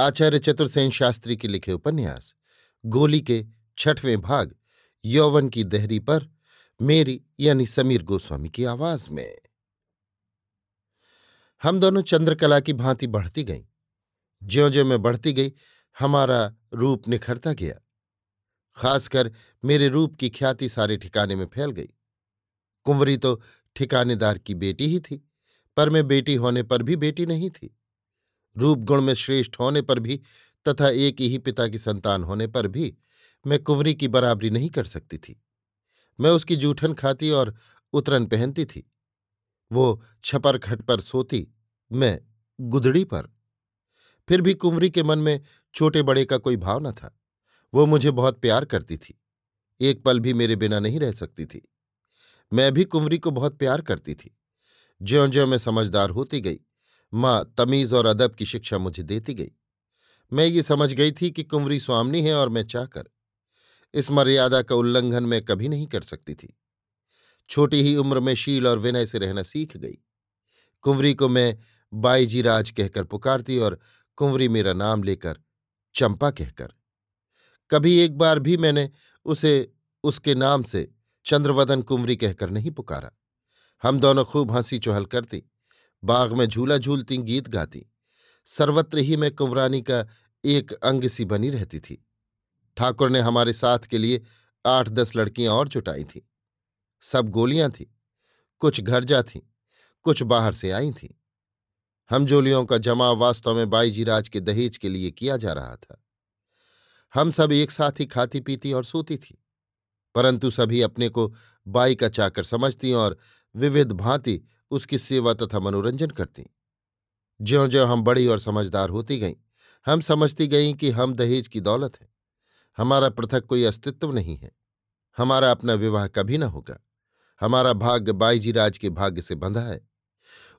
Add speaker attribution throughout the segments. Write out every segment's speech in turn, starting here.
Speaker 1: आचार्य चतुर्सेन शास्त्री के लिखे उपन्यास, गोली के छठवें भाग, यौवन की देहरी पर, मेरी यानी समीर गोस्वामी की आवाज़ में। हम दोनों चंद्रकला की भांति बढ़ती गईं। ज्यो ज्यो मैं बढ़ती गई, हमारा रूप निखरता गया। खासकर मेरे रूप की ख्याति सारे ठिकाने में फैल गई। कुंवरी तो ठिकानेदार की बेटी ही थी, पर मैं बेटी होने पर भी बेटी नहीं थी। रूप गुण में श्रेष्ठ होने पर भी तथा एक ही पिता की संतान होने पर भी मैं कुंवरी की बराबरी नहीं कर सकती थी। मैं उसकी जूठन खाती और उतरन पहनती थी। वो छपर खट पर सोती, मैं गुदड़ी पर। फिर भी कुंवरी के मन में छोटे बड़े का कोई भाव न था। वो मुझे बहुत प्यार करती थी। एक पल भी मेरे बिना नहीं रह सकती थी। मैं भी कुंवरी को बहुत प्यार करती थी। ज्यो ज्यो मैं समझदार होती गई माँ तमीज और अदब की शिक्षा मुझे देती गई। मैं ये समझ गई थी कि कुंवरी स्वामनी है और मैं चाहकर इस मर्यादा का उल्लंघन मैं कभी नहीं कर सकती थी। छोटी ही उम्र में शील और विनय से रहना सीख गई। कुंवरी को मैं बाईजी राज कहकर पुकारती और कुंवरी मेरा नाम लेकर चंपा कहकर। कभी एक बार भी मैंने उसे, उसके नाम से चंद्रवदन कुंवरी कहकर नहीं पुकारा। हम दोनों खूब हँसी चुहल करती। बाग में झूला झूलती गीत गाती। सर्वत्र ही मैं कुंवरानी का एक अंग सी बनी रहती थी। ठाकुर ने हमारे साथ के लिए आठ दस लड़कियाँ और जुटाई थीं। सब गोलियाँ थीं। कुछ घर जा थीं। कुछ बाहर से आई थीं। हम जोलियों का जमा वास्तव में बाईजी राज के दहेज के लिए किया जा रहा था। हम सब एक साथ ही खाती पीती और सोती थी। परंतु सभी अपने को बाई का चाकर समझती और विविध भांति उसकी सेवा तथा मनोरंजन करती। ज्यो ज्यो हम बड़ी और समझदार होती गईं, हम समझती गईं कि हम दहेज की दौलत हैं। हमारा पृथक कोई अस्तित्व नहीं है। हमारा अपना विवाह कभी न होगा। हमारा भाग्य बाईजी राज के भाग्य से बंधा है।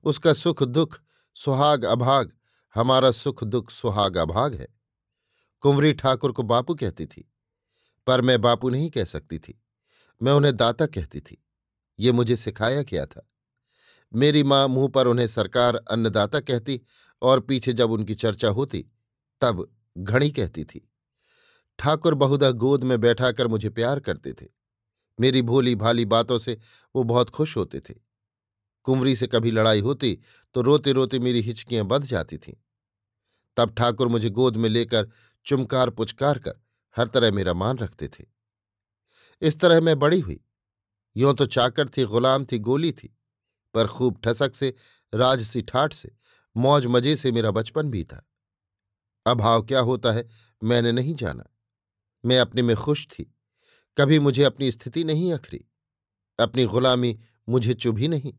Speaker 1: उसका सुख दुख सुहाग अभाग हमारा सुख दुख सुहाग अभाग है। कुंवरी ठाकुर को बापू कहती थी, पर मैं बापू नहीं कह सकती थी। मैं उन्हें दाता कहती थी। ये मुझे सिखाया गया था? मेरी माँ मुँह पर उन्हें सरकार अन्नदाता कहती और पीछे जब उनकी चर्चा होती, तब घड़ी कहती थी, ठाकुर बहुधा गोद में बैठाकर मुझे प्यार करते थे। मेरी भोली भाली बातों से वो बहुत खुश होते थे। कुंवरी से कभी लड़ाई होती तो रोते रोते मेरी हिचकियाँ बंध जाती थीं। तब ठाकुर मुझे गोद में लेकर चुमकार पुचकार कर हर तरह मेरा मान रखते थे। इस तरह मैं बड़ी हुई। यों तो चाकर थी, गुलाम थी, गोली थी। पर खूब ठसक से राजसी ठाठ से, मौज मज़े से मेरा बचपन भी था अभाव क्या होता है, मैंने नहीं जाना। मैं अपने में खुश थी। कभी मुझे अपनी स्थिति नहीं अखरी। अपनी गुलामी मुझे चुभी नहीं।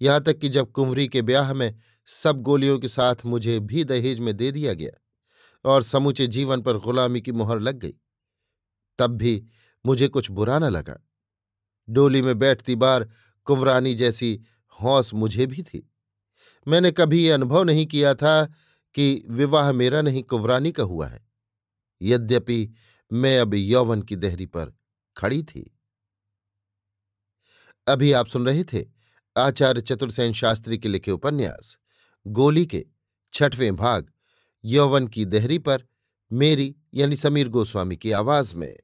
Speaker 1: यहाँ तक कि जब कुंवरी के ब्याह में सब गोलियों के साथ मुझे भी दहेज में दे दिया गया और समूचे जीवन पर गुलामी की मुहर लग गई, तब भी मुझे कुछ बुरा न लगा। डोली में बैठती बार कुंवरानी जैसी हौस मुझे भी थी। मैंने कभी ये अनुभव नहीं किया था कि विवाह मेरा नहीं, कुंवरानी का हुआ है। यद्यपि मैं अब यौवन की देहरी पर खड़ी थी। अभी आप सुन रहे थे आचार्य चतुर्सेन शास्त्री के लिखे उपन्यास, गोली के छठवें भाग, यौवन की देहरी पर मेरी यानी समीर गोस्वामी की आवाज़ में।